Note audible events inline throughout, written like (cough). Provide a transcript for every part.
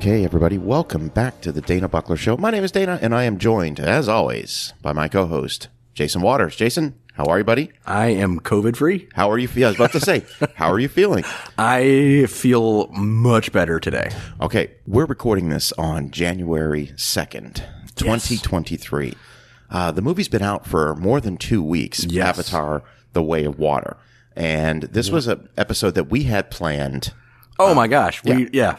Okay, everybody, welcome back to the Dana Buckler Show. My name is Dana, and I am joined, as always, by my co-host, Jason Waters. Jason, how are you, buddy? I am COVID free. How are you? Fe- I was about to say, (laughs) how are you feeling? I feel much better today. Okay, we're recording this on January second, twenty twenty three. Uh, the movie's been out for more than two weeks. Yes. Avatar: The Way of Water, and this was an episode that we had planned. Oh my gosh. We, yeah.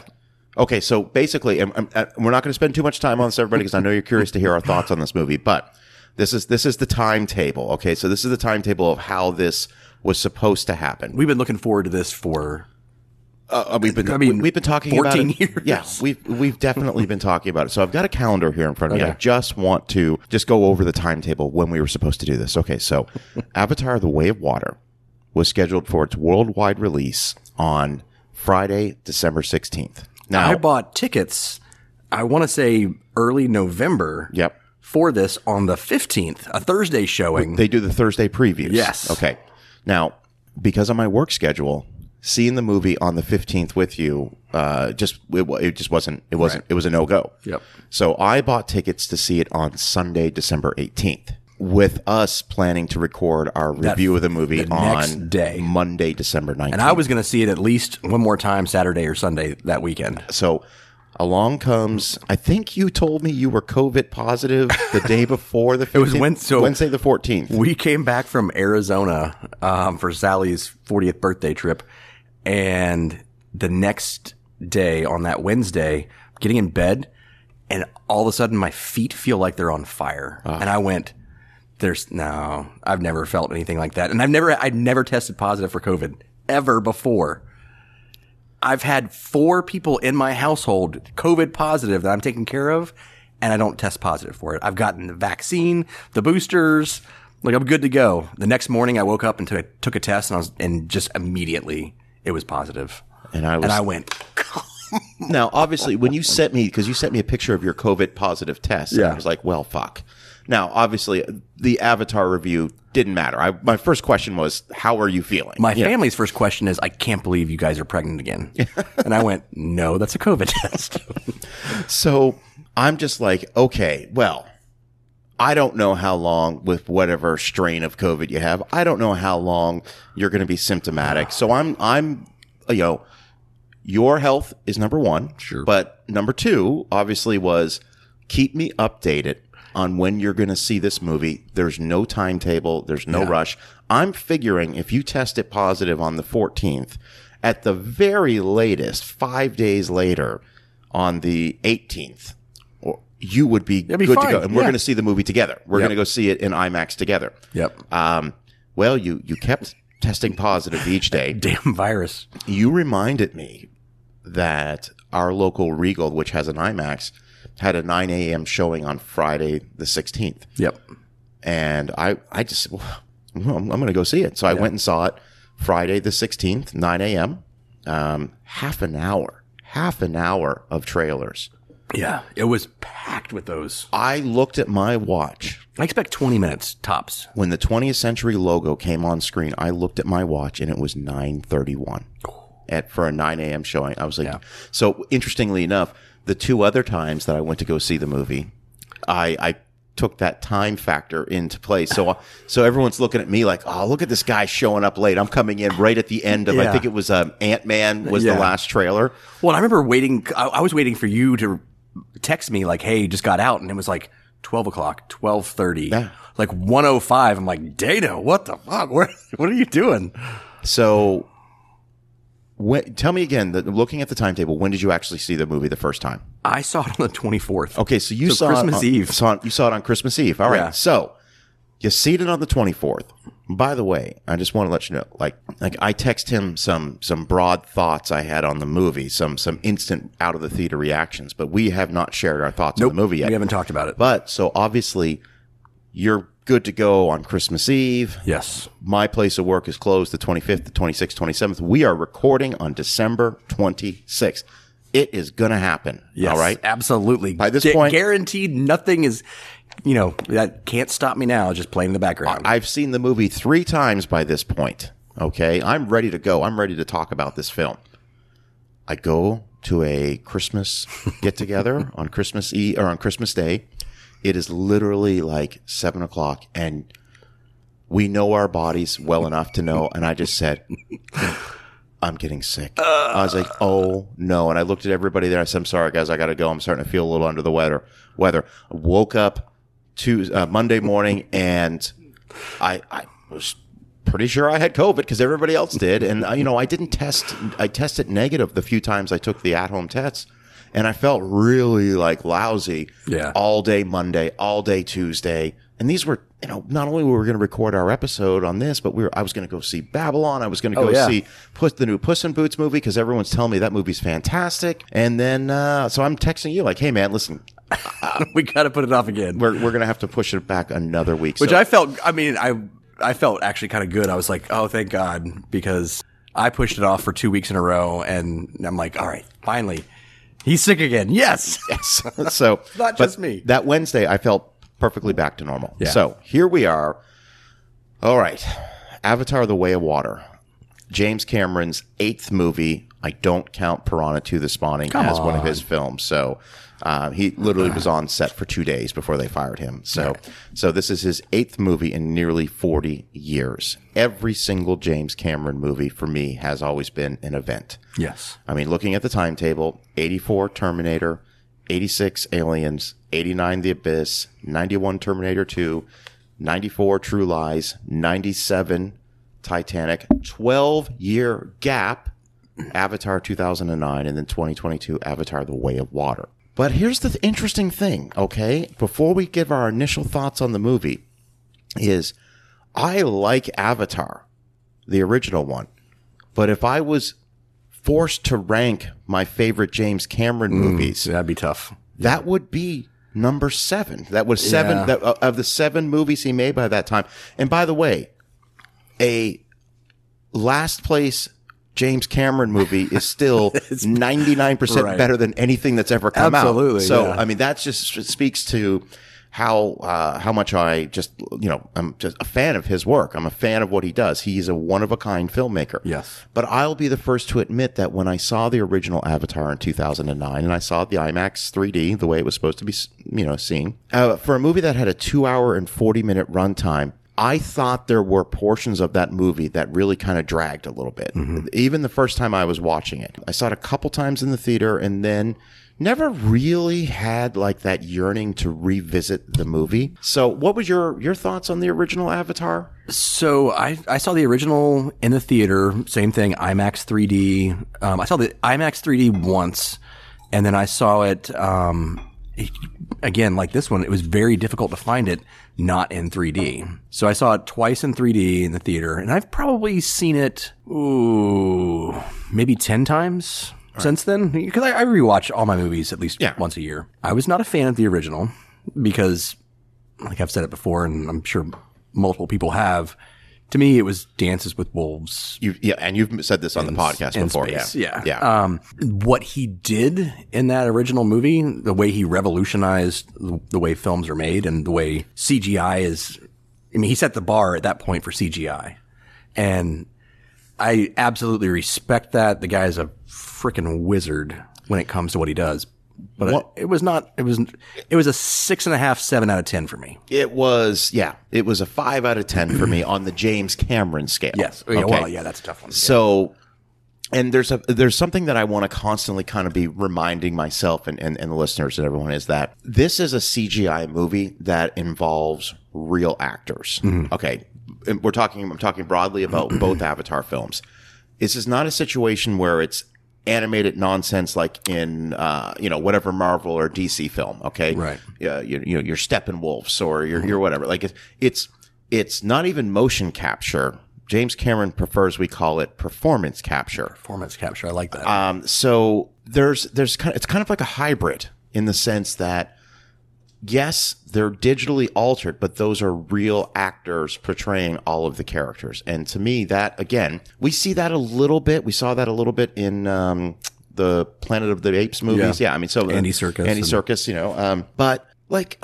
Okay, so basically, um, um, uh, we're not going to spend too much time on this, everybody, because I know you're curious to hear our thoughts on this movie. But this is this is the timetable. Okay, so this is the timetable of how this was supposed to happen. We've been looking forward to this for Uh, we've been I mean, we've been talking 14 about it. years. Yeah, we've we've definitely been talking about it. So I've got a calendar here in front of me. I just want to just go over the timetable when we were supposed to do this. Okay, so (laughs) Avatar: The Way of Water was scheduled for its worldwide release on Friday, December sixteenth. Now, I bought tickets, I want to say early November yep, for this on the 15th, a Thursday showing. They do the Thursday previews. Yes. Okay. Now, because of my work schedule, seeing the movie on the 15th with you, uh, just, it, it just wasn't, it wasn't, it was a no go. Yep. So I bought tickets to see it on Sunday, December 18th. With us planning to record our review of the movie the on day. Monday, December 19th. and I was going to see it at least one more time Saturday or Sunday that weekend. So along comes, I think you told me you were COVID positive the day before the (laughs) 15th, was Wed- so- Wednesday the 14th. We came back from Arizona um, for Sally's 40th birthday trip, and the next day on that Wednesday, getting in bed, and all of a sudden my feet feel like they're on fire, and I went. There's no, I've never felt anything like that, and I've never, I've never tested positive for COVID ever before. I've had four people in my household COVID positive that I'm taking care of, and I don't test positive for it. I've gotten the vaccine, the boosters, like I'm good to go. The next morning, I woke up and took, took a test, and I was, and just immediately it was positive. And I was And I went, (laughs) Now, obviously, when you sent me, because you sent me a picture of your COVID positive test, and I was like, well, fuck. Now, obviously, the Avatar review didn't matter. I, my first question was, how are you feeling? my You know, family's first question is, I can't believe you guys are pregnant again. (laughs) and I went, no, that's a COVID (laughs) test. So I'm just like, okay, well, I don't know how long with whatever strain of COVID you have. I don't know how long you're going to be symptomatic. So I'm, I'm, you know, your health is number one. Sure. But number two, obviously, was keep me updated on when you're going to see this movie. There's no timetable. There's no rush. I'm figuring if you test it positive on the 14th, at the very latest, five days later, on the 18th, you would be, good fine. to go. And we're going to see the movie together. We're Yep. going to go see it in IMAX together. yep. Um, well, you you kept testing positive each day. (laughs) Damn virus. You reminded me that our local Regal, which has an IMAX, had a 9 a.m. showing on Friday the 16th. Yep. And I, I just, well, I'm, going to go see it. So I went and saw it Friday the 16th, 9 a.m. Um, half an hour, half an hour of trailers. Yeah. It was packed with those. I looked at my watch I expect 20 minutes tops. when the 20th century logo came on screen. I looked at my watch and it was 9:31 at for a 9 a.m. showing. I was like, Yeah. so interestingly enough, the two other times that I went to go see the movie, I, I took that time factor into play. So, so everyone's looking at me like, oh, look at this guy showing up late. I'm coming in right at the end of. I think it was um, Ant Man was the last trailer. Well, I remember waiting. I, I was waiting for you to text me like, "Hey, just got out," and it was like twelve o'clock, twelve thirty, Yeah. like one o five. I'm like, Dana, what the fuck? Where, what are you doing? So, when, tell me again. That looking at the timetable, when did you actually see the movie the first time? I saw it on the twenty fourth. Okay, so you So saw it Christmas on- Eve. Saw, you saw it on Christmas Eve. All right. Yeah. So you see it on the twenty fourth. By the way, I just want to let you know, like, like I text him some some broad thoughts I had on the movie, some some instant out of the theater reactions, but we have not shared our thoughts on the movie yet. We haven't talked about it. But so obviously, you're good to go on Christmas Eve. yes, My place of work is closed the 25th, the 26th, 27th. We are recording on December 26th. It is going to happen. yes, All right. absolutely. By this Gu- point- guaranteed, nothing is. You know that can't stop me now. Just playing in the background. I've seen the movie three times by this point. Okay. I'm ready to go. I'm ready to talk about this film. I go to a Christmas get together (laughs) on Christmas Eve or on Christmas Day. It is literally like seven o'clock, and we know our bodies well enough to know. And I just said, I'm getting sick. I was like, oh no. And I looked at everybody there. I said, I'm sorry, guys. I got to go. I'm starting to feel a little under the weather. Weather. I woke up to uh, Monday morning and I, I was pretty sure I had COVID because everybody else did. And, uh, you know, I didn't test, I tested negative the few times I took the at home tests. And I felt really like lousy Yeah. all day Monday, all day Tuesday. And these were, you know, not only were we going to record our episode on this, but we were, I was going to go see Babylon. I was going to go Oh, yeah. see Puss, the new Puss in Boots movie because everyone's telling me that movie's fantastic. And then, uh, so I'm texting you like, hey man, listen, (laughs) we got to put it off again. we're, we're going to have to push it back another week. Which So- I felt. I mean, I I felt actually kind of good. I was like, oh, thank God, because I pushed it off for two weeks in a row, and I'm like, all right, finally, he's sick again. Yes. (laughs) Yes. (laughs) so Not just me. That Wednesday, I felt perfectly back to normal. Yeah. So here we are. All right, Avatar: The Way of Water, James Cameron's eighth movie. I don't count Piranha 2: The Spawning as one of his films. So. Uh, he literally was on set for two days before they fired him. So, so this is his eighth movie in nearly 40 years. Every single James Cameron movie for me has always been an event. yes. I mean, looking at the timetable 84 Terminator, 86 Aliens, 89 The Abyss, 91 Terminator 2, 94 True Lies, 97 Titanic, 12 year gap, Avatar 2009, and then 2022 Avatar The Way of Water. But here's the th- interesting thing, okay? Before we give our initial thoughts on the movie, is I like Avatar, the original one. But if I was forced to rank my favorite James Cameron movies, That'd be tough. that would be number seven. That was seven Yeah. that, uh, of the seven movies he made by that time. And by the way, a last place James Cameron movie is still (laughs) 99% Right. better than anything that's ever come out. Absolutely, So, yeah. I mean, that just speaks to how, uh, how much I just, you know, I'm just a fan of his work. I'm a fan of what he does. He's a one of a kind filmmaker. Yes. But I'll be the first to admit that when I saw the original Avatar in 2009 and I saw the IMAX 3D the way it was supposed to be, you know, seen, uh, for a movie that had a two hour and 40 minute runtime, I thought there were portions of that movie that really kind of dragged a little bit. Even the first time I was watching it, I saw it a couple times in the theater and then never really had like that yearning to revisit the movie. So, what was your your thoughts on the original Avatar? So I, I saw the original in the theater, same thing, IMAX 3D. Um, I saw the IMAX 3D once, and then I saw it um, again, like this one. It was very difficult to find it not in 3D. So I saw it twice in 3D in the theater, and I've probably seen it ooh maybe ten times. Since then, because I, I rewatch all my movies at least Yeah. once a year. I was not a fan of the original because like I've said it before, and I'm sure multiple people have. To me, it was Dances with Wolves. You, yeah, and you've said this on the podcast before. space, yeah, yeah. yeah. Um, what he did in that original movie, the way he revolutionized the, the way films are made and the way CGI is. I mean, he set the bar at that point for CGI, and I absolutely respect that. The guy's a freaking wizard when it comes to what he does. But it, it was not. It was. It was a six and a half, seven out of ten for me. It was, yeah, it was a five out of 10 for me on the James Cameron scale. Yes. Yeah, Well, yeah, that's a tough one. So, and there's a, there's something that I want to constantly kind of be reminding myself and, and, and the listeners and everyone is that this is a CGI movie that involves real actors. Mm-hmm. Okay. And we're talking, I'm talking broadly about both (clears throat) Avatar films. This is not a situation where it's animated nonsense like in, uh, you know, whatever Marvel or DC film. Okay. Right. Yeah. You, you know, your Steppenwolfs or your, your whatever. Like it's, it's, it's not even motion capture. James Cameron prefers we call it performance capture. Performance capture. I like that. Um, so there's there's kind of, it's kind of like a hybrid in the sense that yes, they're digitally altered, but those are real actors portraying all of the characters. And to me, that again, we see that a little bit. We saw that a little bit in um, the Planet of the Apes movies. Yeah. Yeah, I mean, so Andy Serkis Andy and- Serkis, you know. Um, but like.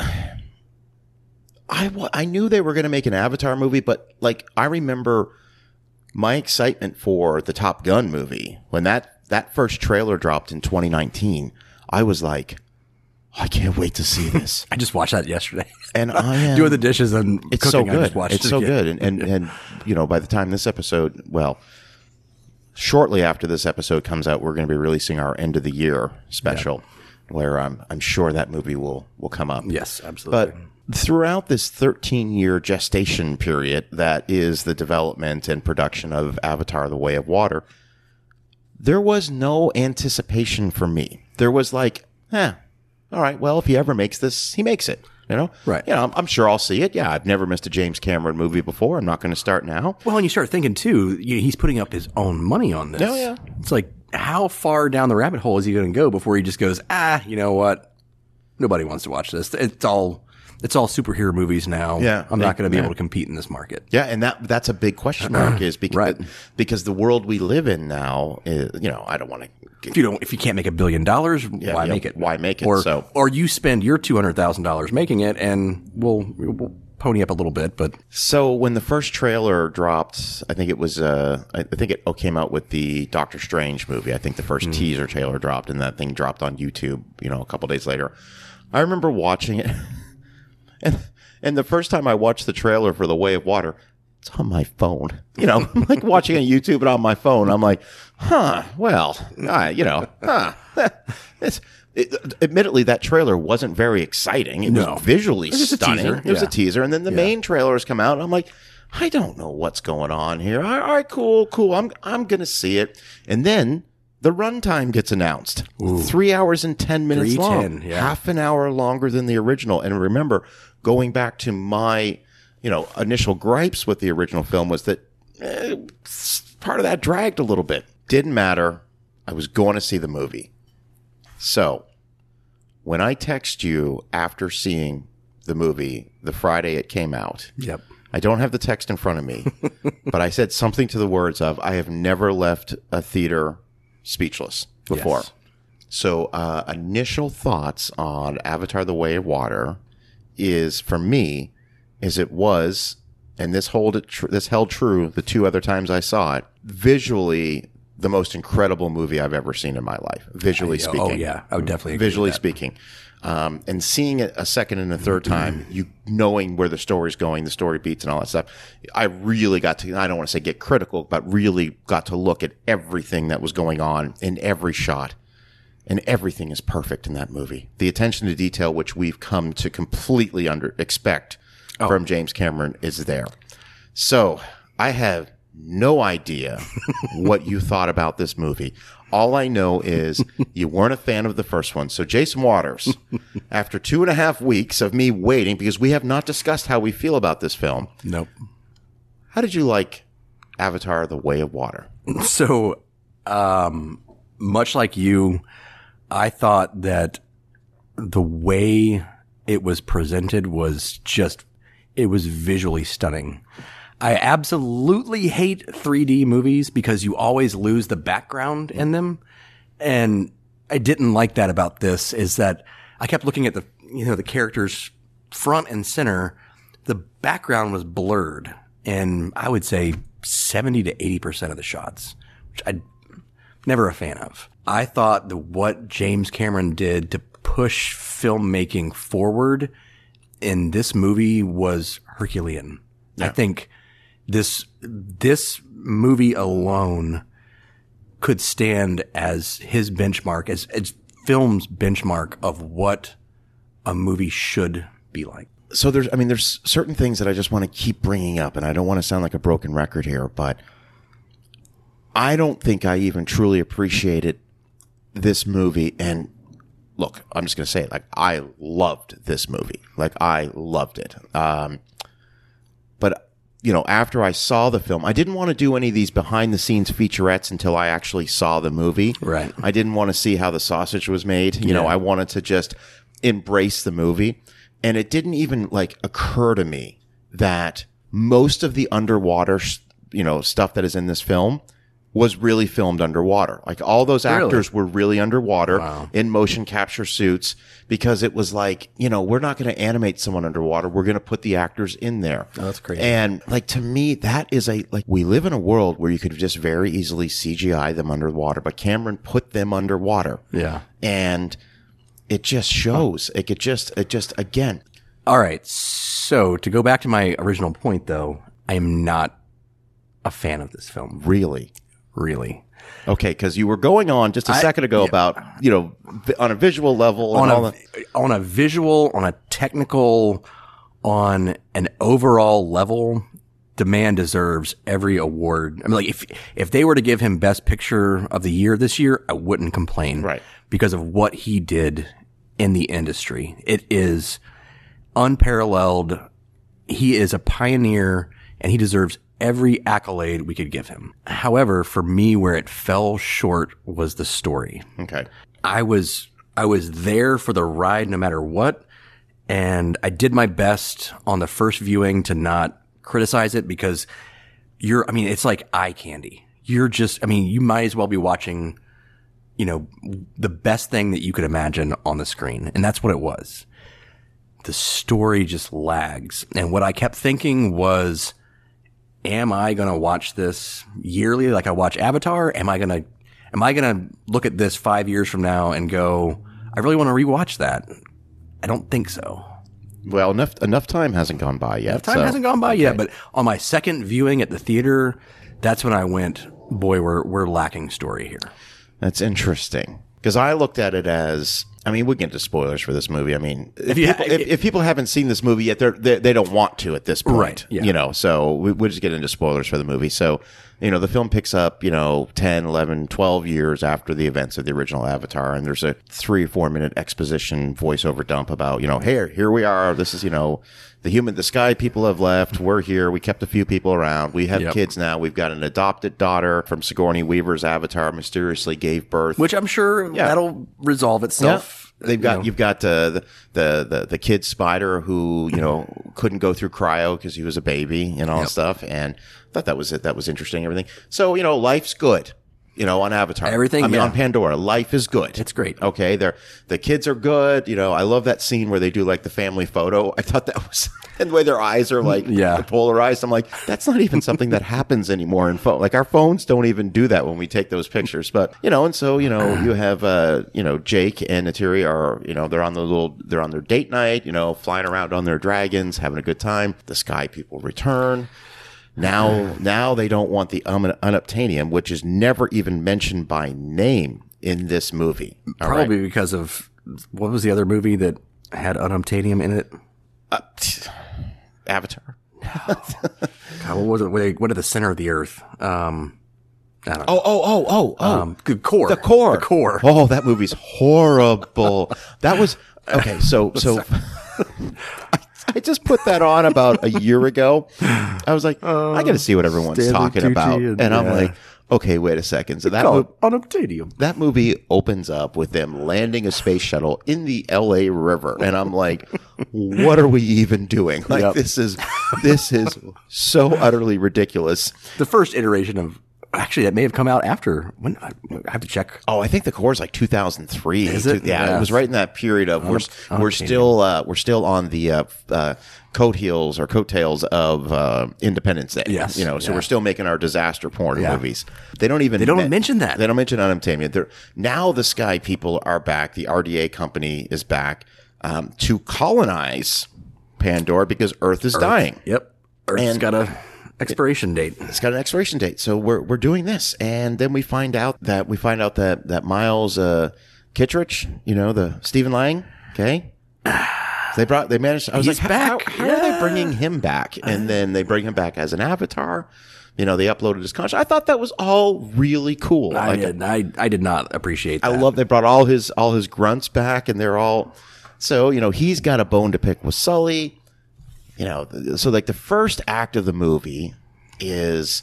I, I knew they were going to make an Avatar movie, but like I remember my excitement for the Top Gun movie when that that first trailer dropped in 2019, I was like, I can't wait to see this. (laughs) I just watched that yesterday. And (laughs) I am doing the dishes and it's cooking. so good. It's it so again. good. And, and and you know, by the time this episode, well, shortly after this episode comes out, we're going to be releasing our end of the year special, where I'm I'm sure that movie will will come up. Yes, absolutely. But throughout this 13 year gestation period that is the development and production of Avatar: The Way of Water, there was no anticipation for me. There was like, eh, all right, well, if he ever makes this, he makes it. You know, Right. You know, I'm, I'm sure I'll see it. Yeah, I've never missed a James Cameron movie before. I'm not going to start now. Well, and you start thinking too, you know, he's putting up his own money on this. Oh, yeah. It's like, how far down the rabbit hole is he going to go before he just goes, ah, you know what? Nobody wants to watch this. It's all, it's all superhero movies now. Yeah. I'm not going to be Yeah. able to compete in this market. Yeah, and that that's a big question mark (clears throat) is because Right. because the world we live in now is you know I don't want to If you don't, if you can't make a billion dollars, why yeah, make it? why make it? Or, So- or you spend your two hundred thousand dollars making it, and we'll, we'll pony up a little bit. But So when the first trailer dropped, I think it was uh, I think it came out with the Doctor Strange movie. I think the first teaser trailer dropped, and that thing dropped on YouTube. You know, a couple days later, I remember watching it, (laughs) and and the first time I watched the trailer for The Way of Water, it's on my phone. You know, I'm (laughs) like watching on YouTube and on my phone. I'm like, huh, well, you know, huh. (laughs) It's, it, admittedly, that trailer wasn't very exciting. It No. was visually just a stunning. It was a teaser, and then the main trailers come out. And I'm like, I don't know what's going on here. All right, cool, cool. I'm I'm gonna see it, and then the runtime gets announced. Three hours and ten minutes long, yeah. half an hour longer than the original. And remember, going back to my, you know, initial gripes with the original film was that eh, part of that dragged a little bit. Didn't matter. I was going to see the movie. So, when I text you after seeing the movie the Friday it came out, yep, I don't have the text in front of me, (laughs) but I said something to the words of I have never left a theater speechless before. Yes. So, uh, initial thoughts on Avatar: The Way of Water is for me is it was, and this hold it tr- this held true the two other times I saw it. Visually, the most incredible movie I've ever seen in my life. Visually speaking, oh yeah, I would definitely visually speaking. Um, and seeing it a second and a third time, you knowing where the story's going, the story beats and all that stuff, I really got to, I don't want to say get critical, but really got to look at everything that was going on in every shot. And everything is perfect in that movie. The attention to detail, which we've come to completely under expect from James Cameron, is there. So I have no idea (laughs) what you thought about this movie. All I know is you weren't a fan of the first one. So, Jason Waters, (laughs) after two and a half weeks of me waiting, because we have not discussed how we feel about this film, Nope. how did you like Avatar The Way of Water? (laughs) So, um, much like you, I thought that the way it was presented was just, it was visually stunning. I absolutely hate 3D movies because you always lose the background in them. And I didn't like that about this is that I kept looking at the, you know, the characters front and center. The background was blurred and I would say 70 to 80% of the shots, which I never a fan of. I thought that what James Cameron did to push filmmaking forward in this movie was Herculean. I think this this movie alone could stand as his benchmark, as, as film's benchmark of what a movie should be like. so there's i mean there's certain things that i just want to keep bringing up and i don't want to sound like a broken record here but i don't think i even truly appreciated this movie. And look i'm just going to say it like i loved this movie. Like i loved it. Um, but you know after i saw the film i didn't want to do any of these behind the scenes featurettes until i actually saw the movie. Right. i didn't want to see how the sausage was made. You know i wanted to just embrace the movie. And it didn't even like occur to me that most of the underwater you know stuff that is in this film was really filmed underwater. Like all those actors were really underwater in motion capture suits because it was like, you know, we're not going to animate someone underwater. We're going to put the actors in there. Oh, that's crazy. And like to me, that is a like we live in a world where you could just very easily CGI them underwater, but Cameron put them underwater. Yeah. And it just shows. It could just it just again. All right. So to go back to my original point, though, I am not a fan of this film. Really. Really. Okay, because you were going on just a second ago about you know on a visual level and on all a that. on a visual, on a technical, on an overall level, the man deserves every award. I mean, like if if they were to give him Best Picture of the Year this year, I wouldn't complain, Right. Because of what he did in the industry, it is unparalleled. He is a pioneer, and he deserves every accolade we could give him. However, for me, where it fell short was the story. Okay. I was I was there for the ride no matter what, and I did my best on the first viewing to not criticize it because you're I mean it's like eye candy. You're just I mean you might as well be watching you know the best thing that you could imagine on the screen and that's what it was. The story just lags. And what I kept thinking was am I going to watch this yearly like I watch Avatar? Am I going to am I going to look at this 5 years from now and go I really want to rewatch that? I don't think so. Well, enough enough time hasn't gone by yet. Time so- hasn't gone by yet, but on my second viewing at the theater, that's when I went, boy, we're we're lacking story here. That's interesting because I looked at it as. I mean, we get into spoilers for this movie. I mean, if, ha- people, if, if people haven't seen this movie yet, they're, they they don't want to at this point, Right, yeah. You know, so we, we'll just get into spoilers for the movie. So, you know, the film picks up, you know, 10, 11, 12 years after the events of the original Avatar, and there's a three or four minute exposition voiceover dump about, you know, here, here we are. This is, you know, the human, the sky people have left. We're here. We kept a few people around. We have Yep. kids now. We've got an adopted daughter from Sigourney Weaver's Avatar mysteriously gave birth. Which I'm sure that'll resolve itself. They've got you've got uh, the, the the the kid spider who you know couldn't go through cryo because he was a baby and all that stuff, and I thought that was it. That was interesting. Everything. So you know, life's good. You know, on Avatar, Everything, I mean, yeah. on Pandora, life is good. It's great. Okay, they're the kids are good. You know, I love that scene where they do like the family photo. I thought that was (laughs) and the way their eyes are like Yeah. polarized. I'm like, that's not even something that happens anymore in phone. Like our phones don't even do that when we take those pictures. But you know, and so you know, you have uh, you know, Jake and Neytiri are you know they're on the little they're on their date night. You know, flying around on their dragons, having a good time. The Sky People return. Now, now they don't want the um, unobtainium, which is never even mentioned by name in this movie. All right? Probably because of what was the other movie that had unobtainium in it? Uh, (sighs) Avatar. (laughs) God, what was it? What what are the center of the earth? Um, I don't know. Oh, oh, oh, oh, oh. Um, the core. The core. The core. Oh, that movie's horrible. that was okay. So, (laughs) so I, (laughs) I just put that on about a year ago. I was like, (laughs) I got to see what everyone's Stanley talking Tucci about, and- and I'm yeah. like, okay, wait a second. So that mo- it unobtainium. that movie opens up with them landing a space shuttle in the L.A. River, and I'm like, what are we even doing? Like Yep. this is this is so utterly ridiculous. The first iteration of actually that may have come out after when I, I have to check. Oh, I think the core is like 2003. Is it? Yeah, it was right in that period of we're we're still uh, we're still on the uh, uh, coat heels or coattails of uh, Independence Day. Yes, you know, so yeah. we're still making our disaster porn Yeah. movies. They don't even They don't mention that. They don't mention unobtainium. They're, now the Sky people are back. The RDA company is back um, to colonize Pandora because Earth is dying. Yep. Earth's And- got a expiration date. It's got an expiration date, so we're we're doing this, and then we find out that we find out that that Miles uh, Kittredge, you know, the Stephen Lang, okay, they brought they managed. I was He's like, how, back. how, how are they bringing him back? And then they bring him back as an avatar. You know, they uploaded his conscience. I thought that was all really cool. I Like, did. I I did not appreciate. That. I love they brought all his all his grunts back, and they're all so you know he's got a bone to pick with Sully. You know, so like the first act of the movie is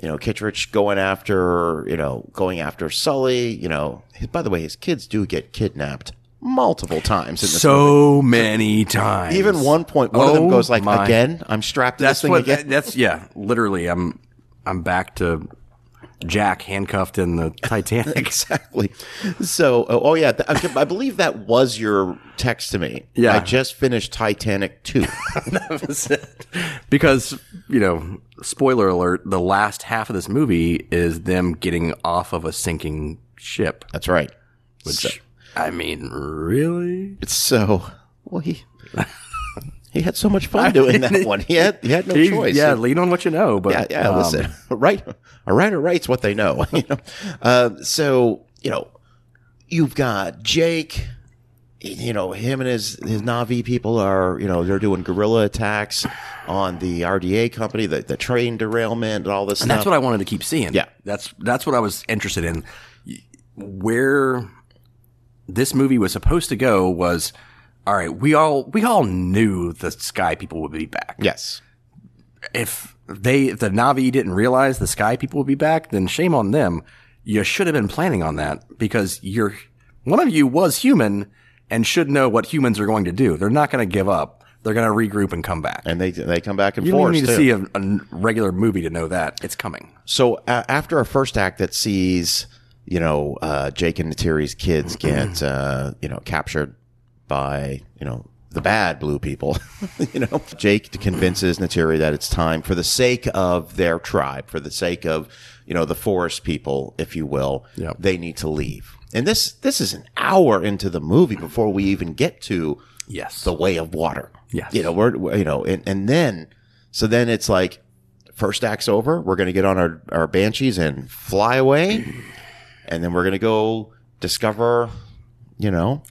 you know Kittredge going after you know going after Sully. You know, by the way, his kids do get kidnapped multiple times in this movie. so many times. Even one point, one of them Oh goes like, my- "Again, I'm strapped to That's this thing what. again." That's yeah. Literally, I'm I'm back to Jack handcuffed in the (laughs) Titanic. exactly. So, oh, oh yeah, th- I I believe that was your text to me. Yeah. I just finished Titanic 2. (laughs) because, you know, spoiler alert, the last half of this movie is them getting off of a sinking ship. That's right. Which, I mean, really? It's so, well, he, he had so much fun doing that (laughs) one. He had, he had no He- choice. Yeah, lean on what you know. But yeah, yeah. um, listen, right, a writer writes what they know. (laughs) You know, uh, so you know, you've got Jake. You know, him and his his Na'vi people are you know they're doing guerrilla attacks on the RDA company, the the train derailment, and all this And stuff. that's what I wanted to keep seeing. Yeah. That's that's what I was interested in. Where this movie was supposed to go was all right, we all we all knew the sky people would be back. yes, If they if the Na'vi didn't realize the sky people would be back, then shame on them. You should have been planning on that because you're one of you was human and should know what humans are going to do. They're not going to give up. They're going to regroup and come back. and they they come back and You don't forth. even need to too. see a, a regular movie to know that it's coming. So uh, after our first act that sees, you know, uh, Jake and Neytiri's kids (clears throat) get, uh, you know, captured by, you know, the bad blue people, (laughs) you know, Jake convinces Neytiri that it's time for the sake of their tribe, for the sake of, you know, the forest people, if you will, Yep. they need to leave. And this, this is an hour into the movie before we even get to Yes. the way of water. Yes. You know, we're, we're- you know, and, and then, so then it's like, first act's over. We're going to get on our, our banshees and fly away. And then we're going to go discover, you know,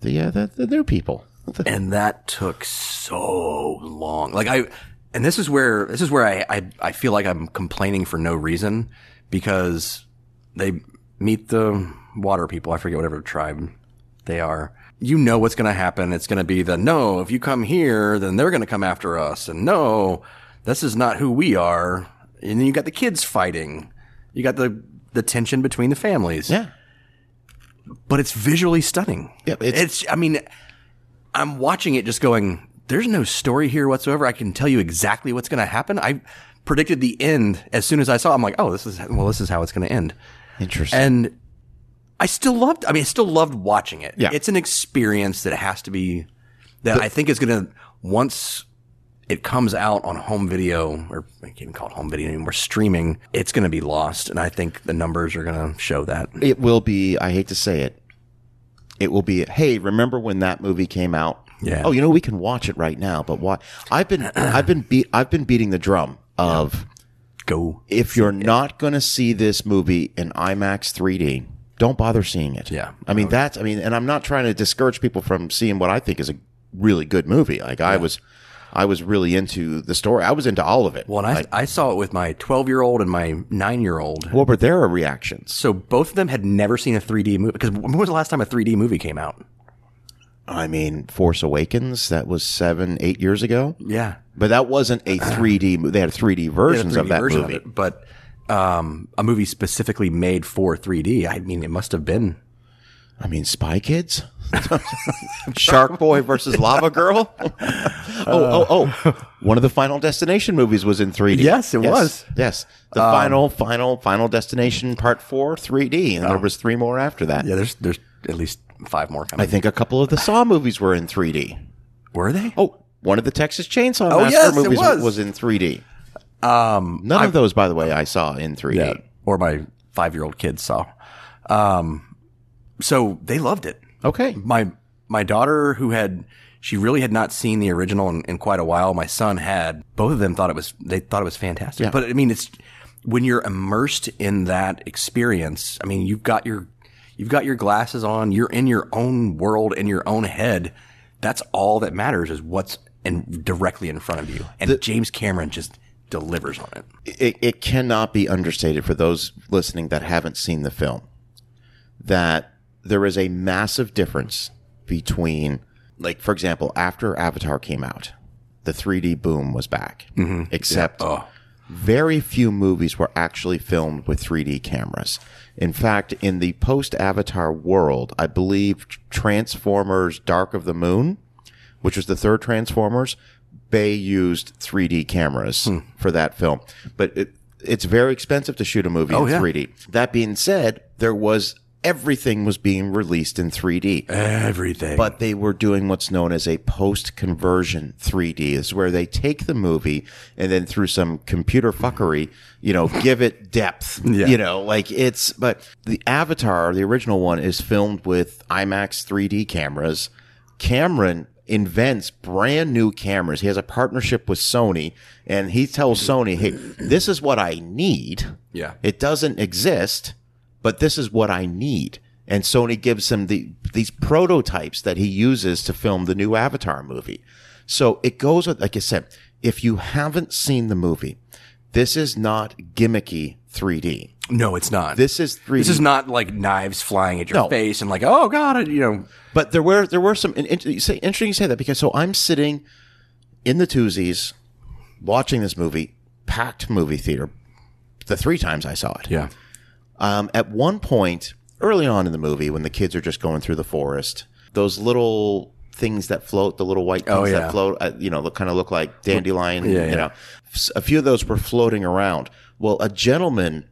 the, uh, the, the new people. (laughs) and that took so long. Like I, and this is where this is where I, I I feel like I'm complaining for no reason because they meet the water people. I forget whatever tribe they are. You know what's going to happen. It's going to be the no. If you come here, then they're going to come after us. And no, this is not who we are. And then you got the kids fighting. You got the the tension between the families Yeah. But it's visually stunning. Yeah, it's- it's, I mean, I'm watching it just going, there's no story here whatsoever. I can tell you exactly what's going to happen. I predicted the end as soon as I saw it. I'm like, oh, this is, well, this is how it's going to end. Interesting. And I still loved, I mean, I still loved watching it. Yeah. It's an experience that has to be, that I think is going to, once it comes out on home video, or I can't even call it home video anymore, streaming, it's going to be lost. And I think the numbers are going to show that. it will be, I hate to say it, it will be, hey, remember when that movie came out? Yeah. Oh, you know, we can watch it right now, but why? I've been, (clears throat) I've been beat, I've been beating the drum of, Go. if you're not going to see this movie in IMAX 3D, don't bother seeing it. Yeah. I mean, that's, I mean, and I'm not trying to discourage people from seeing what I think is a really good movie. Like I was, I was really into the story. I was into all of it. Well, and I, I saw it with my 12 year old and my nine year old. what were their reactions? So both of them had never seen a 3D movie. Because when was the last time a 3D movie came out? I mean, Force Awakens, that was seven, eight years ago. Yeah. But that wasn't a 3D. (clears throat) mo- They had 3D versions had of 3D that version movie. it, but um, a movie specifically made for 3D. I mean, it must have been. I mean, Spy Kids, (laughs) Shark Boy versus Lava Girl. (laughs) oh, oh, oh! One of the Final Destination movies was in 3D. Yes, it was. Yes, the final, final, Final Destination Part Four, 3D, and there was three more after that. Yeah, there's there's at least five more I think a couple of the Saw movies were in 3D. Were they? Oh, one of the Texas Chainsaw Oh, Massacre yes, it movies was. in 3D. Um, None of those, by the way, I saw in 3D. Yeah. Or my five year old kids saw. Um, so they loved it. Okay. my my daughter who had she really had not seen the original in, in quite a while. My son had. Both of them thought it was they thought it was fantastic. Yeah. But I mean, it's when you're immersed in that experience. I mean, you've got your you've got your glasses on. You're in your own world in your own head. That's all that matters is what's in, directly in front of you. And James Cameron just delivers on it. it, it cannot be understated for those listening that haven't seen the film that there is a massive difference between like for example after avatar came out the 3d boom was back mm-hmm. except oh. very few movies were actually filmed with 3d cameras in fact in the post avatar world i believe transformers dark of the moon which was the third Transformers, Bay used 3D cameras hmm. for that film. But it, it's very expensive to shoot a movie oh, in Oh, yeah. 3D. That being said, there was everything was being released in 3D. Everything. But they were doing what's known as a post conversion 3D, is where they take the movie and then through some computer fuckery, you know, give it depth. (laughs) Yeah. You know, like it's, but the Avatar, the original one, is filmed with IMAX 3D cameras. Cameron invents brand new cameras. He has a partnership with Sony and he tells Sony, hey, this is what I need. Yeah. It doesn't exist, but this is what I need. And Sony gives him the these prototypes that he uses to film the new Avatar movie. So it goes with, like I said, if you haven't seen the movie, this is not gimmicky 3D. no, it's not. This is 3D. This is not like knives flying at your No. face and like, oh god, you know. But there were there were some in, in- you say, interesting you say that because so I'm sitting in the twosies watching this movie, packed movie theater, the three times I saw it. Yeah. Um, at one point, early on in the movie, when the kids are just going through the forest, those little things that float, the little white things Oh, yeah. that float, uh, you know, look kind of look like dandelion. Yeah, you know, a few of those were floating around. Well, a gentleman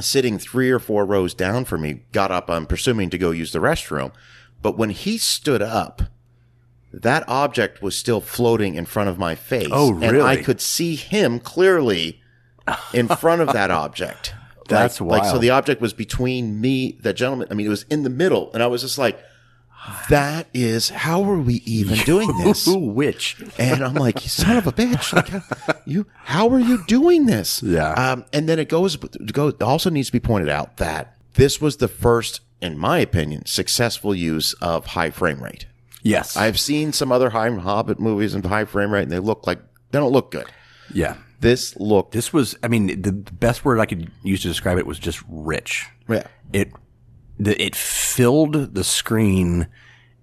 sitting three or four rows down from me got up. I'm presuming to go use the restroom, but when he stood up. That object was still floating in front of my face. Oh, really? And I could see him clearly in front of that (laughs) object. That's like, Like, so the object was between me, that gentleman. I mean, it was in the middle, and I was just like, "That is how are we even (laughs) doing this?" Which? And I'm like, "Son of a bitch! Like, how, you, how are you doing this?" Yeah. Um, and then it goes, it goes. Also needs to be pointed out that this was the first, in my opinion, successful use of high frame rate. Yes. I've seen some other high Hobbit movies in high frame rate, and they look like they don't look good. yeah. This looked, This was, I mean, the, the best word I could use to describe it was just rich. yeah. It, the, it filled the screen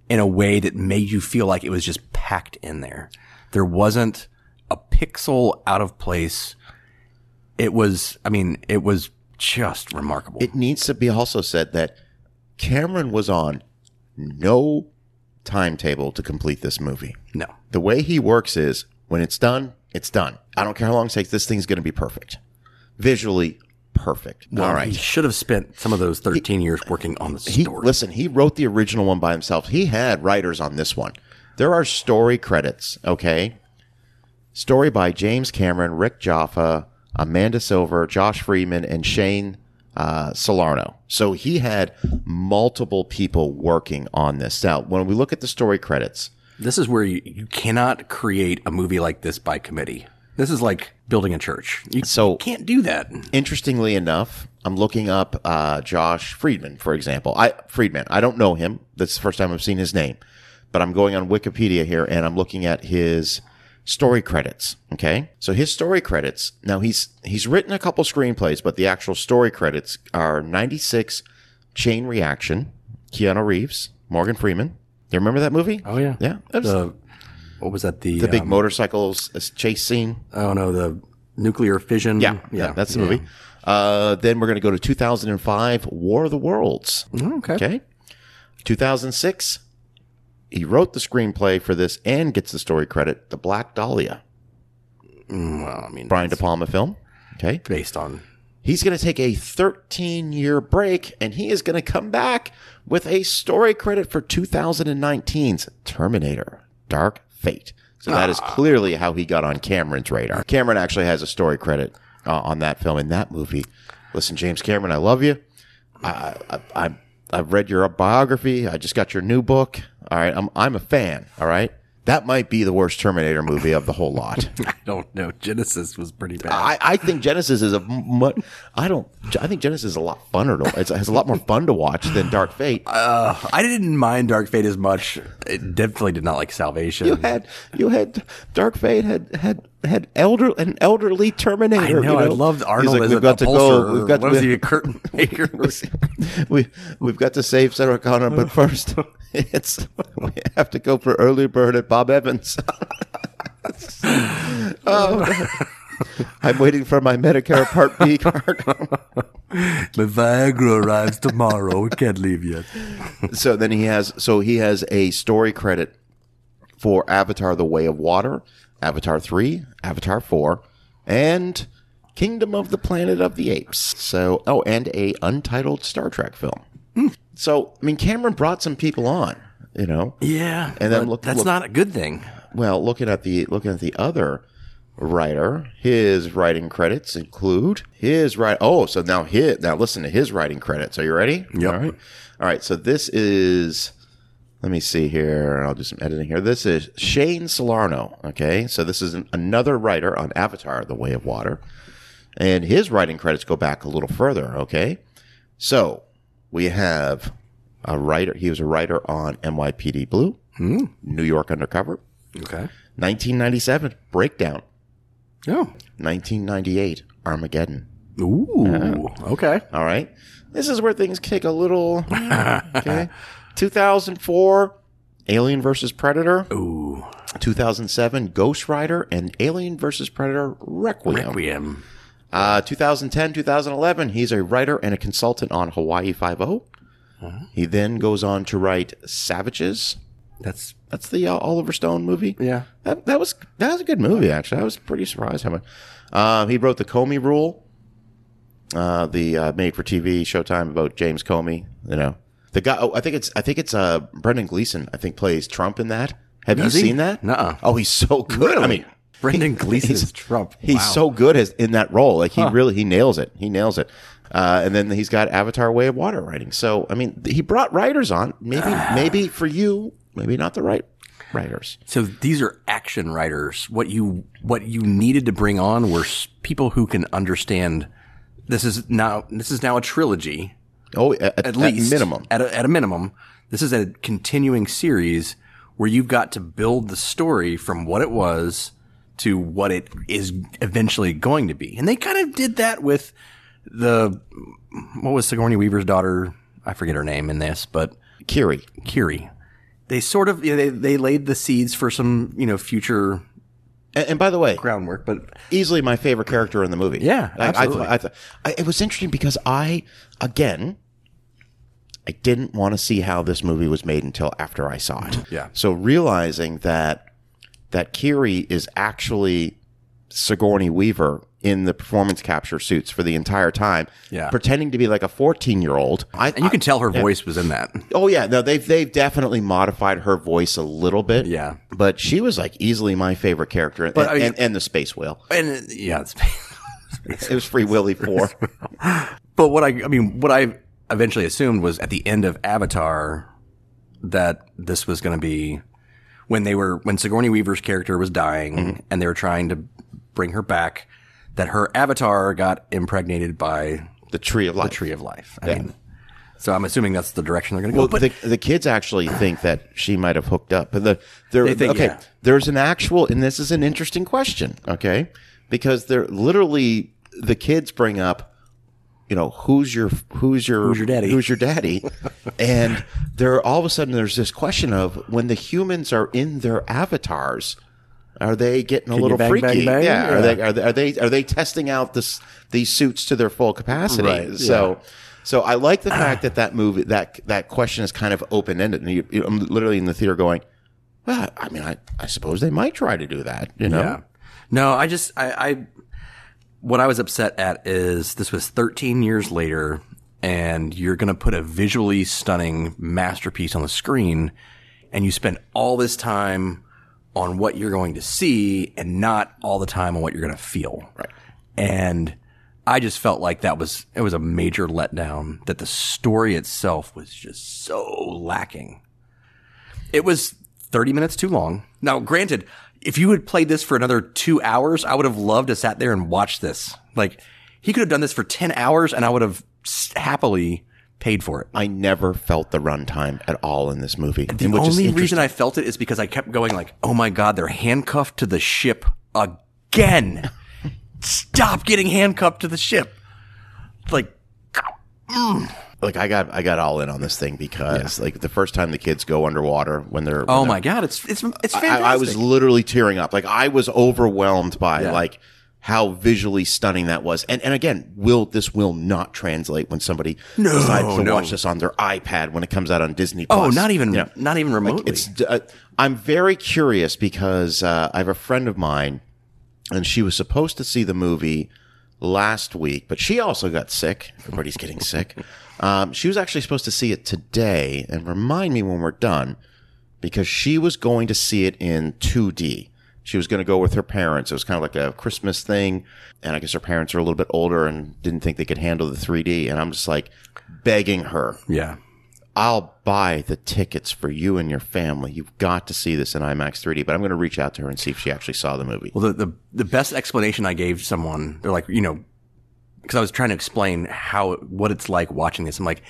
in a way that made you feel like it was just packed in there. There wasn't a pixel out of place. It was, I mean, it was just remarkable. It needs to be also said that Cameron was on no timetable to complete this movie. no. The way he works is when it's done, it's done. I don't care how long it takes. This thing's going to be perfect, visually perfect. All right. He should have spent some of those 13 years working on the He, story. listen, he wrote the original one by himself. He had writers on this one. There are story credits, okay? Story by James Cameron, Rick Jaffa, Amanda Silver, Josh Friedman, and Shane uh, Salerno. So he had multiple people working on this. Now, when we look at the story credits, This is where you, you cannot create a movie like this by committee. This is like building a church. You So- can't do that. interestingly enough, I'm looking up uh, Josh Friedman, for example. I Friedman. I don't know him. That's the first time I've seen his name, but I'm going on Wikipedia here and I'm looking at his story credits. Okay, so his story credits. Now he's he's written a couple screenplays, but the actual story credits are 96 Chain Reaction, Keanu Reeves, Morgan Freeman. Do you remember that movie? Oh yeah, yeah. Was The what was that? The the big um, motorcycles uh, chase scene. Oh no, the nuclear fission. Yeah, yeah, that's the movie. Uh, then we're going to go to 2005, War of the Worlds. Okay. Okay. 2006, he wrote the screenplay for this and gets the story credit, The Black Dahlia, Well, I mean, Brian De Palma film. Okay. based on He's going to take a 13 year break and he is going to come back with a story credit for 2019's Terminator Dark Fate. So that is clearly how he got on Cameron's radar. Cameron actually has a story credit uh, on that film in that movie. Listen, James Cameron, I love you. I, I, I, I've read your biography. I just got your new book. All right. I'm, I'm a fan. All right. That might be the worst Terminator movie of the whole lot. (laughs) I don't know. Genisys was pretty bad. I, I think Genisys is a mu- I don't I think Genisys is a lot funner to it's, it has a lot more fun to watch than Dark Fate. uh, I didn't mind Dark Fate as much. It definitely did not like Salvation. you had you had Dark Fate had had had elder an elderly Terminator. I know, you I know? loved He's Arnold like, we've got to go. We've got what to a (laughs) curtain maker? we we've got to save Sarah Connor, but (laughs) first (laughs) it's we have to go for early bird at Bob Evans. oh, I'm waiting for my Medicare Part B card. the Viagra arrives tomorrow. We can't leave yet. so then he has so he has a story credit for Avatar: The Way of Water, Avatar Three, Avatar Four, and Kingdom of the Planet of the Apes. So, oh, and a untitled Star Trek film. Hmm. So, I mean, Cameron brought some people on, you know. Yeah, And then look- that's look- not a good thing. Well, looking at the looking at the other writer, his writing credits include his right. Oh, so now his now listen to his writing credits. Are you ready? Yep. All right. All right. So this is. Let me see here. I'll do some editing here. This is Shane Salerno. Okay. So this is an, another writer on Avatar: The Way of Water, and his writing credits go back a little further. Okay. So we have a writer. He was a writer on NYPD Blue, hmm. New York Undercover. Okay. 1997, Breakdown. Oh. 1998, Armageddon. Ooh. Uh-huh. Okay. All right. This is where things take a little. (laughs) okay. 2004, Alien versus Predator. Ooh. 2007, Ghost Rider and Alien versus Predator Requiem. Requiem. Uh, 2010, 2011, he's a writer and a consultant on Hawaii Five-O. He then goes on to write Savages. That's That's the uh, Oliver Stone movie. yeah. That, that was that was a good movie actually. I was pretty surprised how much. Uh, he wrote the Comey Rule, uh, the uh, made-for-TV Showtime about James Comey. You know, the guy. Oh, I think it's I think it's uh, Brendan Gleeson. I think plays Trump in that. Have Does you he? seen that? Nuh-uh. Oh, he's so good. I mean, Brendan (laughs) Gleeson is Trump. he's Wow. so good as in that role. Like he really he nails it. He nails it. Uh, and then he's got Avatar: Way of Water writing. So I mean, he brought writers on. Maybe (sighs) maybe for you, maybe not the right writers. So these are action writers. What you what you needed to bring on were people who can understand. This is now this is now a trilogy Oh, at, at least minimum. At a, at a minimum, this is a continuing series where you've got to build the story from what it was to what it is eventually going to be, and they kind of did that with the what was Sigourney Weaver's daughter? I forget her name in this, but Kiri. Kiri. They sort of you know, they they laid the seeds for some you know future And, and by the way, groundwork, but easily my favorite character in the movie. Yeah, I, I, absolutely. thought- I, I, it was interesting because I, again, I didn't want to see how this movie was made until after I saw it. Yeah. So realizing that that Kiri is actually Sigourney Weaver in the performance capture suits for the entire time, Yeah. pretending to be like a fourteen-year-old. I, and you can tell her voice was in that. Oh yeah, no, they've they've definitely modified her voice a little bit. Yeah. but she was like easily my favorite character, But, and, I mean- and, and the space whale. And uh, yeah, (laughs) It was Free Willy four. But what I, I mean, what I eventually assumed was at the end of Avatar that this was going to be when they were, when Sigourney Weaver's character was dying Mm-hmm. and they were trying to bring her back, that her avatar got impregnated by the Tree of Life. the Tree of Life. I mean, so I'm assuming that's the direction they're going to go. Well, But the, the kids actually think that she might have hooked up, but the there. They think, okay, yeah. there's an actual, and this is an interesting question. Okay, because they're literally the kids bring up, you know, who's your who's your Who's your daddy? Who's your daddy? (laughs) and there all of a sudden there's this question of when the humans are in their avatars. Are they getting a you little bang, freaky? bang, bang? Yeah. Are Yeah. they are they are they are they testing out this these suits to their full capacity? Right, So so I like the fact that that movie that that question is kind of open ended, you, you, I'm literally in the theater going, "Well, I mean, I, I suppose they might try to do that." You know, Yeah. No, I just I, I what I was upset at is this was 13 years later and you're going to put a visually stunning masterpiece on the screen and you spend all this time on what you're going to see and not all the time on what you're going to feel. Right. And I just felt like that was it was a major letdown that the story itself was just so lacking. It was 30 minutes too long. Now, granted, if you had played this for another two hours, I would have loved to sat there and watched this. Like, he could have done this for 10 hours and I would have happily paid for it. I never felt the runtime at all in this movie. The only reason I felt it is because I kept going like, "Oh my god, they're handcuffed to the ship again! Stop getting handcuffed to the ship!" Like, mm. like I got I got all in on this thing because like the first time the kids go underwater when they're oh when my god, it's it's it's I, fantastic. I was literally tearing up. Like I was overwhelmed by Yeah. like how visually stunning that was. And and again, will this will not translate when somebody No, decides to no. watch this on their iPad when it comes out on Disney Plus. oh, not even You know, not even remotely. it's uh, I'm very curious because uh, I have a friend of mine and she was supposed to see the movie last week, but she also got sick. Everybody's getting sick. (laughs) Um, she was actually supposed to see it today, and remind me when we're done, because she was going to see it in 2D. She was going to go with her parents. It was kind of like a Christmas thing, and I guess her parents are a little bit older and didn't think they could handle the 3D. And I'm just like begging her, Yeah. I'll buy the tickets for you and your family. You've got to see this in IMAX 3D. But I'm going to reach out to her and see if she actually saw the movie. Well, the, the, the best explanation I gave someone, they're like, you know, because I was trying to explain how, what it's like watching this. I'm like,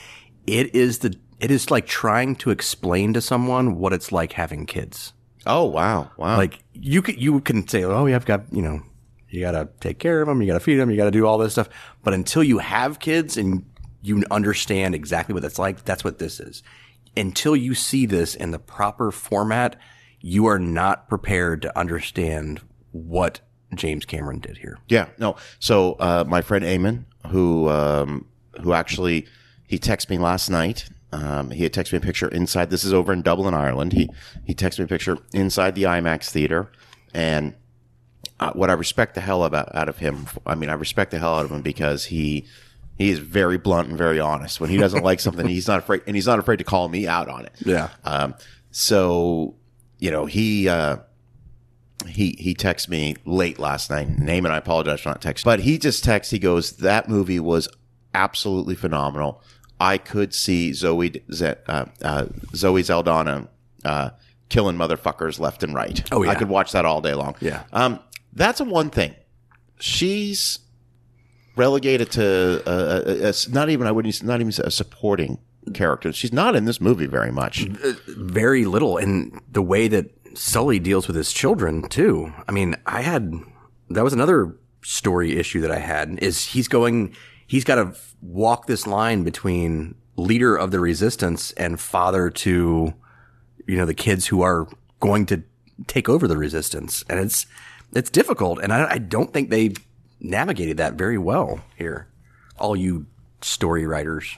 it is the, it is like trying to explain to someone what it's like having kids. Oh wow, wow! Like you can, you can say, oh, yeah, I've got, you know, you got to take care of them, you got to feed them, you got to do all this stuff. But until you have kids and you understand exactly what that's like, that's what this is. Until you see this in the proper format, you are not prepared to understand what James Cameron did here. Yeah, no. So uh, my friend Eamon, who um, who actually he texted me last night. Um, he had texted me a picture inside. This is over in Dublin, Ireland. He he texted me a picture inside the IMAX theater, and uh, what I respect the hell about out of him. I mean, I respect the hell out of him because he he is very blunt and very honest. When he doesn't like something, he's not afraid, and he's not afraid to call me out on it. Yeah. Um, so you know he. Uh, he he texted me late last night. Name and I apologize for not texting, but he just texted. He goes, "That movie was absolutely phenomenal. I could see Zoe Z- uh, uh, Zoe Saldana uh, killing motherfuckers left and right. Oh, yeah. I could watch that all day long. Yeah. Um, that's a one thing. She's relegated to uh, a, a, a, not even I wouldn't not even say a supporting character. She's not in this movie very much. Very little. And the way that Sully deals with his children, too. I mean, I had, that was another story issue that I had is he's going, he's got to walk this line between leader of the resistance and father to, you know, the kids who are going to take over the resistance. And it's, it's difficult. And I, I don't think they navigated that very well here. All you story writers.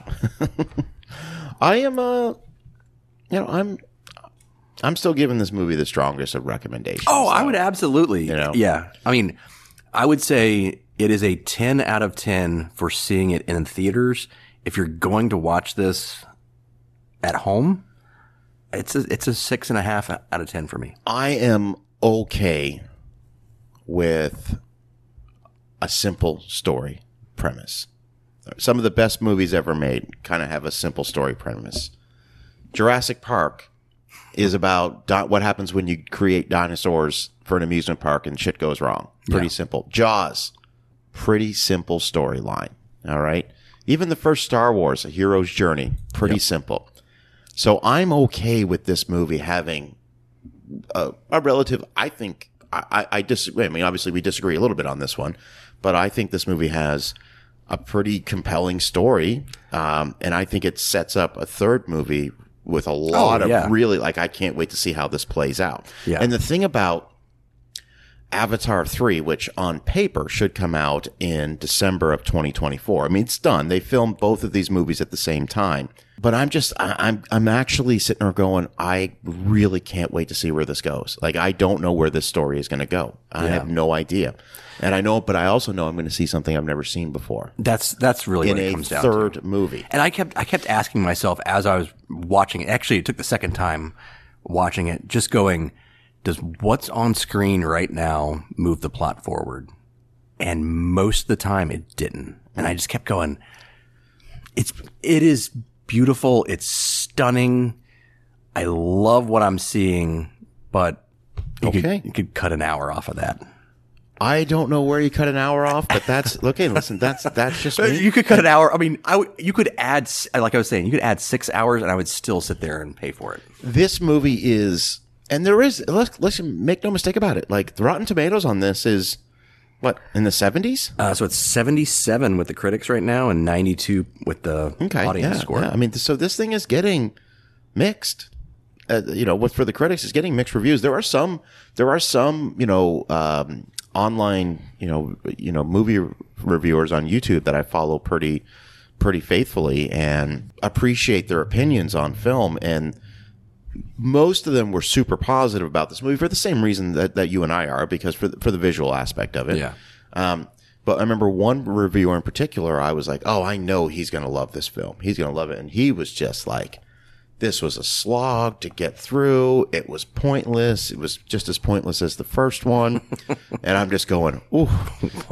(laughs) I am uh you know, I'm I'm still giving this movie the strongest of recommendations. Oh, I would absolutely. You know? Yeah. I mean, I would say it is a 10 out of 10 for seeing it in theaters. If you're going to watch this at home, it's a, it's a six and a half out of 10 for me. I am okay with a simple story premise. Some of the best movies ever made kind of have a simple story premise. Jurassic Park is about what happens when you create dinosaurs for an amusement park and shit goes wrong. Pretty simple. Jaws, pretty simple storyline. All right. Even the first Star Wars, A Hero's Journey, pretty simple. So I'm okay with this movie having a, a relative. I think I, I, I disagree. I mean, obviously we disagree a little bit on this one, but I think this movie has a pretty compelling story, um, and I think it sets up a third movie with a lot yeah. of really like. I can't wait to see how this plays out. Yeah. And the thing about Avatar 3, which on paper should come out in December of 2024. I mean, it's done. They filmed both of these movies at the same time. But I'm just, I, I'm, I'm actually sitting there going, I really can't wait to see where this goes. Like, I don't know where this story is going to go. I have no idea. And I know, but I also know I'm going to see something I've never seen before That's, that's really in what it a comes down to. third movie. And I kept I kept asking myself as I was watching it. Actually, it took the second time watching it, just going, does what's on screen right now move the plot forward? And most of the time, it didn't. And I just kept going. It's it is beautiful. It's stunning. I love what I'm seeing, but you, Okay. could, you could cut an hour off of that. I don't know where you cut an hour off, but that's (laughs) okay. Listen, that's that's just me. You could cut an hour. I mean, I w- you could add, like I was saying, you could add six hours, and I would still sit there and pay for it. this movie is, and there is. Let's let's make no mistake about it. Like the Rotten Tomatoes on this is what in the seventies. Uh, so it's 77 with the critics right now and 92 with the Okay, audience yeah, score. yeah. I mean, so this thing is getting mixed. Uh, you know, what for the critics is getting mixed reviews. There are some, there are some, you know, um, online, you know, you know, movie reviewers on YouTube that I follow pretty, pretty faithfully and appreciate their opinions on film. And most of them were super positive about this movie for the same reason that, that you and I are, because for the, for the visual aspect of it. Yeah. Um, But I remember one reviewer in particular, I was like, oh, I know he's going to love this film. He's going to love it. And he was just like, this was a slog to get through. It was pointless. It was just as pointless as the first one. (laughs) and I'm just going, ooh.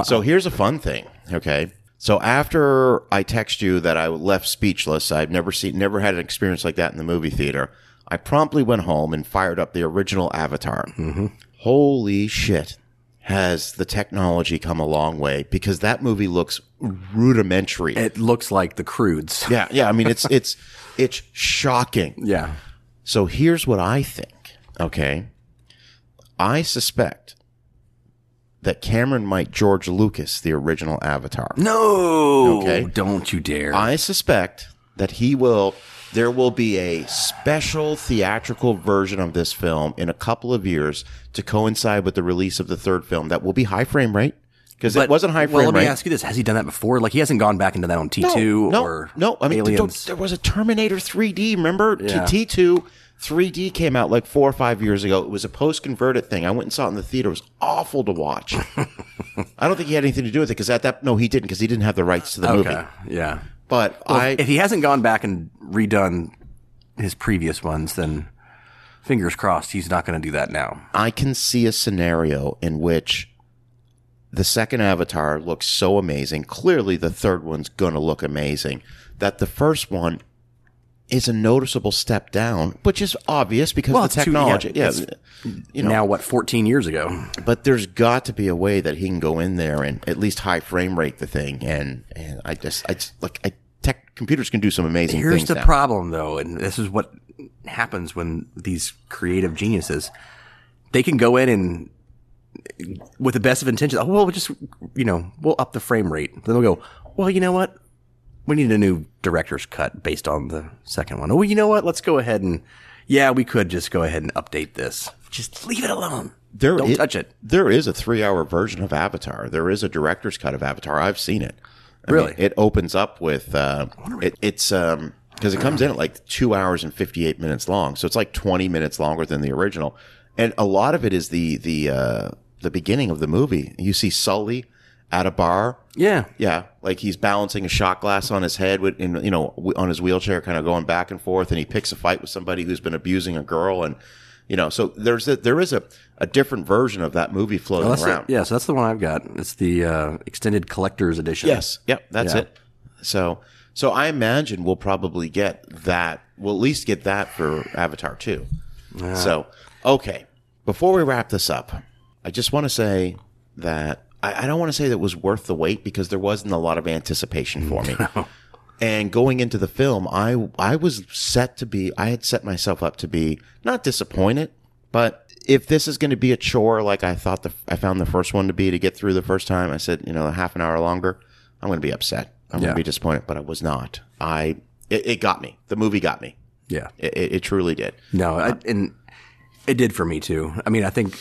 So here's a fun thing. Okay. So after I text you that I left speechless, I've never seen, never had an experience like that in the movie theater. I promptly went home and fired up the original Avatar. Mm-hmm. Holy shit. Has the technology come a long way? Because that movie looks rudimentary. It looks like the crudes. (laughs) yeah, yeah. I mean, it's it's it's shocking. Yeah. So here's what I think. Okay, I suspect that Cameron might George Lucas the original Avatar. No. Okay. Don't you dare. I suspect that he will. There will be a special theatrical version of this film in a couple of years to coincide with the release of the third film. That will be high frame rate because it wasn't high frame rate. Well, let me rate. ask you this: Has he done that before? Like he hasn't gone back into that on T two no, or no. I mean, Aliens. there was a Terminator 3D. Remember, Yeah. T two 3D came out like four or five years ago. It was a post converted thing. I went and saw it in the theater. It was awful to watch. (laughs) I don't think he had anything to do with it because at that no, he didn't because he didn't have the rights to the movie. okay. Yeah. But Well, I if he hasn't gone back and redone his previous ones, then fingers crossed he's not going to do that now. I can see a scenario in which the second Avatar looks so amazing. Clearly, the third one's going to look amazing. That the first one is a noticeable step down, which is obvious because Well, the it's too- technology. yeah, yeah, you know. now, what? Fourteen years ago. but there's got to be a way that he can go in there and at least high frame rate the thing. And and I just I just like I tech computers can do some amazing Here's the now. problem, though, and this is what happens when these creative geniuses they can go in and with the best of intentions. Oh, well, we'll just you know, we'll up the frame rate. Then they'll go, well, you know what? We need a new director's cut based on the second one. Oh, you know what? Let's go ahead and yeah, we could just go ahead and update this. Just leave it alone. There Don't i- touch it. There is a three hour version of Avatar. There is a director's cut of Avatar. I've seen it. I Really? mean, it opens up with uh, it, it's um because it comes in at like two hours and fifty eight minutes long, so it's like twenty minutes longer than the original, and a lot of it is the the uh, the beginning of the movie. You see Sully at a bar. Yeah. Yeah, like he's balancing a shot glass on his head with, in, you know, on his wheelchair, kind of going back and forth, and he picks a fight with somebody who's been abusing a girl, and you know, so there's a, there is a, a different version of that movie floating the, around. yeah, so that's the one I've got. It's the uh, extended collector's edition. Yes, yep, that's Yeah. it. So, so I imagine we'll probably get that. We'll at least get that for Avatar two. So, okay, before we wrap this up, I just want to say that I, I don't want to say that it was worth the wait because there wasn't a lot of anticipation for me. (laughs) And going into the film, I I was set to be. I had set myself up to be not disappointed, but if this is going to be a chore like I thought the I found the first one to be to get through the first time, I said you know a half an hour longer, I'm going to be upset. I'm going to be disappointed. But I was not. I it, it got me. The movie got me. Yeah. It, it, it truly did. No, I, and it did for me too. I mean, I think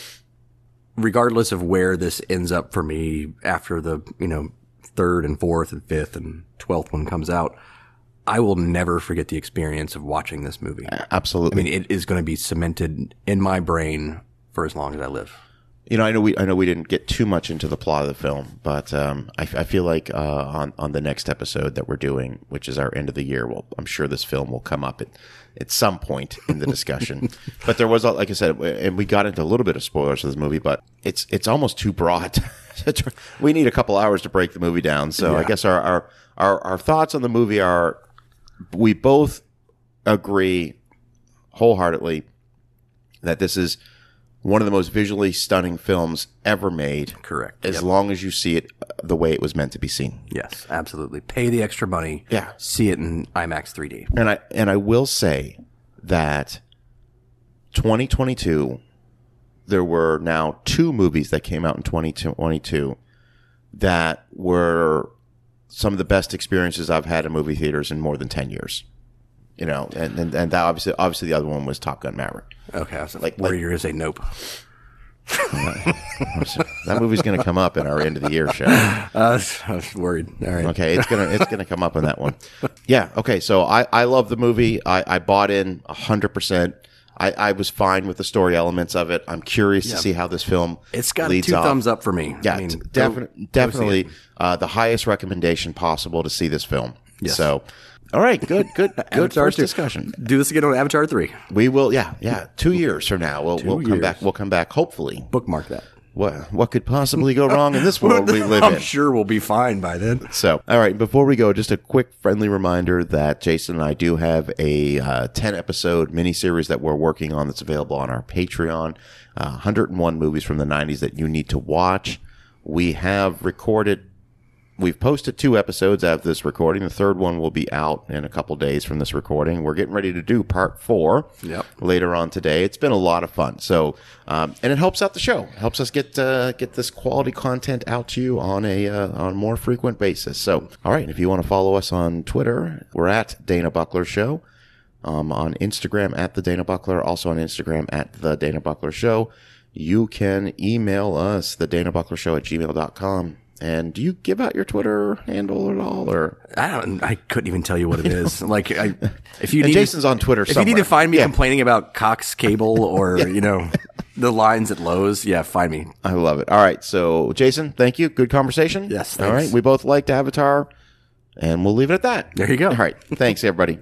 regardless of where this ends up for me after the, you know, third and fourth and fifth and twelfth one comes out, I will never forget the experience of watching this movie. Absolutely. I mean, it is going to be cemented in my brain for as long as I live. You know, I know we I know we didn't get too much into the plot of the film, but um, I, I feel like uh, on on the next episode that we're doing, which is our end of the year, well, I'm sure this film will come up at at some point in the discussion. (laughs) but there was, like I said, and we got into a little bit of spoilers of this movie, but it's it's almost too broad. (laughs) we need a couple hours to break the movie down. So I guess our, our our our thoughts on the movie are we both agree wholeheartedly that this is one of the most visually stunning films ever made. Correct. As Yep. long as you see it the way it was meant to be seen. Yes, absolutely. Pay the extra money. Yeah. See it in IMAX 3D. And I and I will say that 2022 there were now two movies that came out in 2022 that were some of the best experiences I've had in movie theaters in more than 10 years. You know, and and, and that obviously obviously the other one was Top Gun Maverick. Okay, I was like, Like- where like- you're going to say nope. (laughs) That movie's going to come up in our end of the year show. (laughs) Uh, I was- worried. All right. Okay, it's gonna it's gonna come up in that one. Yeah. Okay. So I I love the movie. I I bought in hundred percent. I, I was fine with the story elements of it. I'm curious to see how this film It's got two off. thumbs up for me. Yeah, I mean, go- definitely, definitely uh, the highest recommendation possible to see this film. Yes. So, all right, good, good, (laughs) good Avatar first two. discussion. do this again on Avatar three. We will, yeah, yeah. Two years from now, we'll we'll come years. back. We'll come back. Hopefully, Bookmark that. what what could possibly go wrong in this (laughs) world we (laughs) live in? I'm sure we'll be fine by then. So, all right, before we go, just a quick friendly reminder that Jason and I do have a uh, 10 episode miniseries that we're working on that's available on our Patreon. Uh, 101 movies from the 90s that you need to watch. We have recorded, we've posted two episodes of this recording. The third one will be out in a couple days from this recording. We're getting ready to do part four Yep. later on today. It's been a lot of fun. So, um, and it helps out the show. Helps us get uh, get this quality content out to you on a uh, on a more frequent basis. So, all right, if you want to follow us on Twitter, we're at Dana Buckler Show. Um, on Instagram at the Dana Buckler, also on Instagram at the Dana Buckler Show. You can email us, the Dana Buckler Show at gmail.com. And do you give out your Twitter handle at all? Or I don't. I couldn't even tell you what it (laughs) is. Like, I, if you and need Jason's on Twitter. if you need to find me Yeah. complaining about Cox Cable (laughs) or you know the lines at Lowe's, yeah, find me. I love it. All right. So, Jason, thank you. Good conversation. Yes, All right. We both liked Avatar, and we'll leave it at that. There you go. All right. Thanks, everybody.